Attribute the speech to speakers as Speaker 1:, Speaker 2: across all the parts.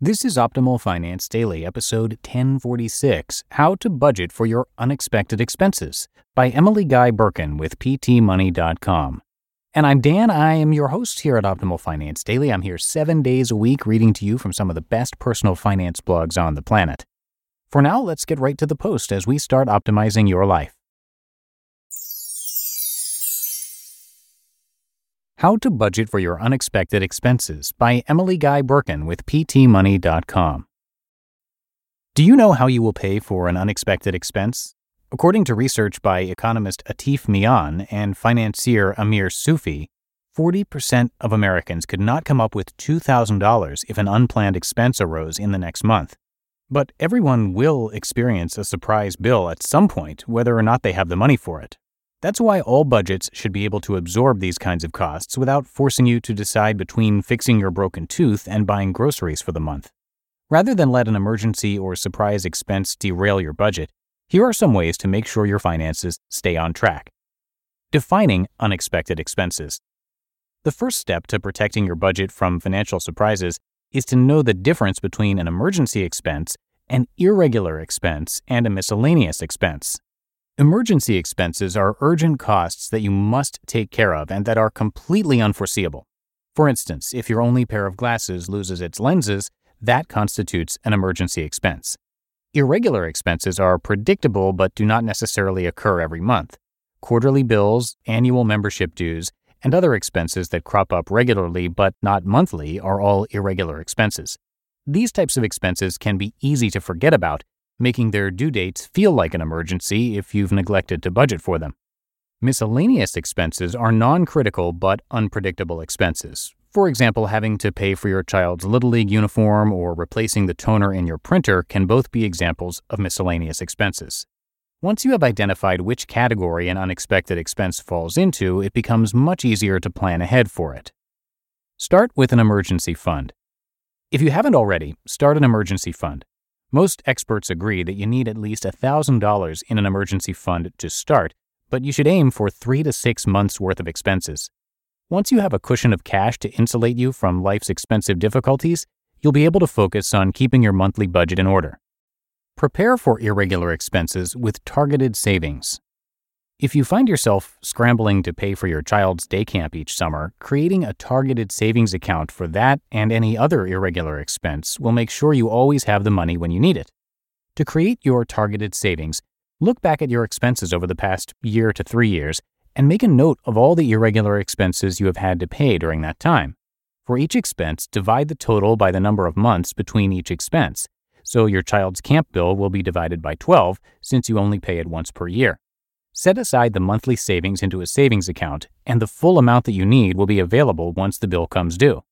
Speaker 1: This is Optimal Finance Daily, episode 1046 How to Budget for Your Unexpected Expenses by Emily Guy Birken with PTMoney.com. And I'm Dan. I am your host here at Optimal Finance Daily. I'm here seven days a week reading to you from some of the best personal finance blogs on the planet. For now, let's get right to the post as we start optimizing your life. How to Budget for Your Unexpected Expenses by Emily Guy Birken with PTMoney.com. Do you know how you will pay for an unexpected expense? According to research by economist Atif Mian and financier Amir Sufi, 40% of Americans could not come up with $2,000 if an unplanned expense arose in the next month. But everyone will experience a surprise bill at some point, whether or not they have the money for it. That's why all budgets should be able to absorb these kinds of costs without forcing you to decide between fixing your broken tooth and buying groceries for the month. Rather than let an emergency or surprise expense derail your budget, here are some ways to make sure your finances stay on track. Defining unexpected expenses. The first step to protecting your budget from financial surprises is to know the difference between an emergency expense, an irregular expense, and a miscellaneous expense. Emergency expenses are urgent costs that you must take care of and that are completely unforeseeable. For instance, if your only pair of glasses loses its lenses, that constitutes an emergency expense. Irregular expenses are predictable but do not necessarily occur every month. Quarterly bills, annual membership dues, and other expenses that crop up regularly but not monthly are all irregular expenses. These types of expenses can be easy to forget about making their due dates feel like an emergency if you've neglected to budget for them. Miscellaneous expenses are non critical but unpredictable expenses. For example, having to pay for your child's Little League uniform or replacing the toner in your printer can both be examples of miscellaneous expenses. Once you have identified which category an unexpected expense falls into, it becomes much easier to plan ahead for it. Start with an emergency fund. If you haven't already, start an emergency fund. Most experts agree that you need at least $1,000 in an emergency fund to start, but you should aim for three to six months' worth of expenses. Once you have a cushion of cash to insulate you from life's expensive difficulties, you'll be able to focus on keeping your monthly budget in order. Prepare for irregular expenses with targeted savings. If you find yourself scrambling to pay for your child's day camp each summer, creating a targeted savings account for that and any other irregular expense will make sure you always have the money when you need it. To create your targeted savings, look back at your expenses over the past year to three years and make a note of all the irregular expenses you have had to pay during that time. For each expense, divide the total by the number of months between each expense. So your child's camp bill will be divided by 12 since you only pay it once per year. Set aside the monthly savings into a savings account, and the full amount that you need will be available once the bill comes due.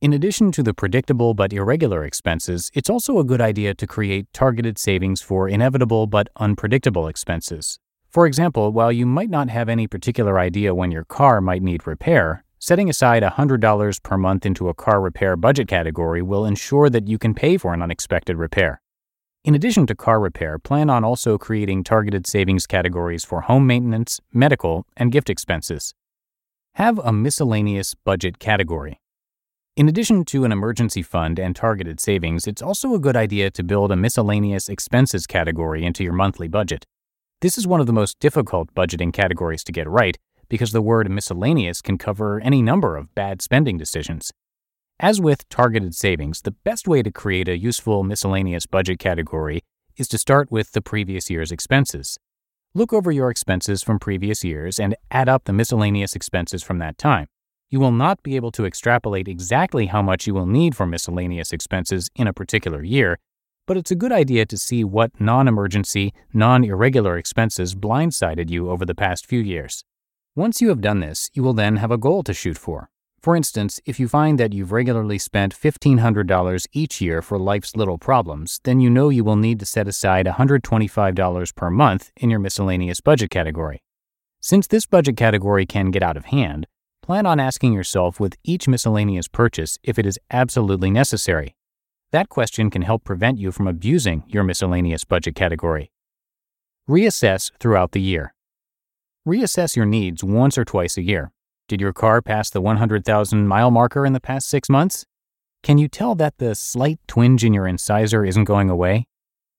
Speaker 1: In addition to the predictable but irregular expenses, it's also a good idea to create targeted savings for inevitable but unpredictable expenses. For example, while you might not have any particular idea when your car might need repair, setting aside $100 per month into a car repair budget category will ensure that you can pay for an unexpected repair. In addition to car repair, plan on also creating targeted savings categories for home maintenance, medical, and gift expenses. Have a miscellaneous budget category. In addition to an emergency fund and targeted savings, it's also a good idea to build a miscellaneous expenses category into your monthly budget. This is one of the most difficult budgeting categories to get right because the word miscellaneous can cover any number of bad spending decisions. As with targeted savings, the best way to create a useful miscellaneous budget category is to start with the previous year's expenses. Look over your expenses from previous years and add up the miscellaneous expenses from that time. You will not be able to extrapolate exactly how much you will need for miscellaneous expenses in a particular year, but it's a good idea to see what non emergency, non irregular expenses blindsided you over the past few years. Once you have done this, you will then have a goal to shoot for. For instance, if you find that you've regularly spent $1,500 each year for life's little problems, then you know you will need to set aside $125 per month in your miscellaneous budget category. Since this budget category can get out of hand, plan on asking yourself with each miscellaneous purchase if it is absolutely necessary. That question can help prevent you from abusing your miscellaneous budget category. Reassess throughout the year. Reassess your needs once or twice a year. Did your car pass the 100,000 mile marker in the past six months? Can you tell that the slight twinge in your incisor isn't going away?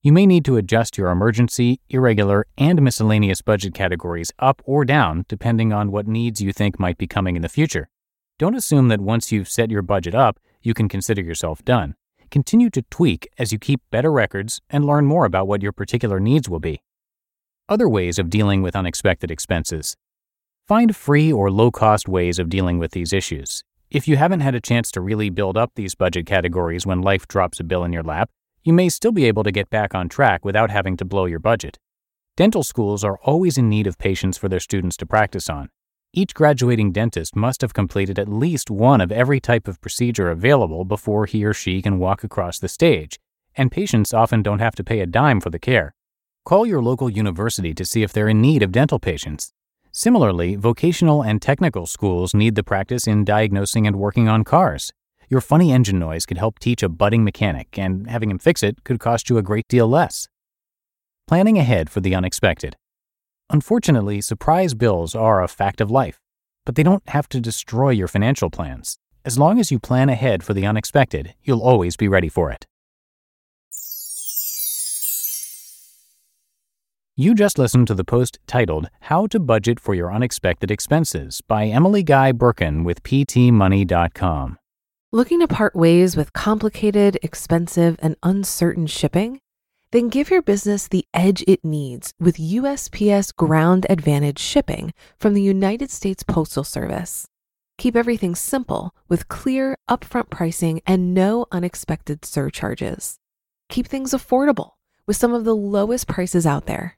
Speaker 1: You may need to adjust your emergency, irregular, and miscellaneous budget categories up or down depending on what needs you think might be coming in the future. Don't assume that once you've set your budget up, you can consider yourself done. Continue to tweak as you keep better records and learn more about what your particular needs will be. Other ways of dealing with unexpected expenses. Find free or low cost ways of dealing with these issues. If you haven't had a chance to really build up these budget categories when life drops a bill in your lap, you may still be able to get back on track without having to blow your budget. Dental schools are always in need of patients for their students to practice on. Each graduating dentist must have completed at least one of every type of procedure available before he or she can walk across the stage, and patients often don't have to pay a dime for the care. Call your local university to see if they're in need of dental patients. Similarly, vocational and technical schools need the practice in diagnosing and working on cars. Your funny engine noise could help teach a budding mechanic, and having him fix it could cost you a great deal less. Planning ahead for the unexpected. Unfortunately, surprise bills are a fact of life, but they don't have to destroy your financial plans. As long as you plan ahead for the unexpected, you'll always be ready for it. You just listened to the post titled How to Budget for Your Unexpected Expenses by Emily Guy Birken with PTMoney.com.
Speaker 2: Looking to part ways with complicated, expensive, and uncertain shipping? Then give your business the edge it needs with USPS Ground Advantage shipping from the United States Postal Service. Keep everything simple with clear, upfront pricing and no unexpected surcharges. Keep things affordable with some of the lowest prices out there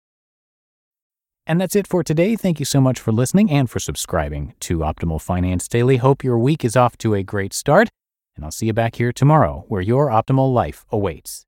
Speaker 1: And that's it for today. Thank you so much for listening and for subscribing to Optimal Finance Daily. Hope your week is off to a great start. And I'll see you back here tomorrow where your optimal life awaits.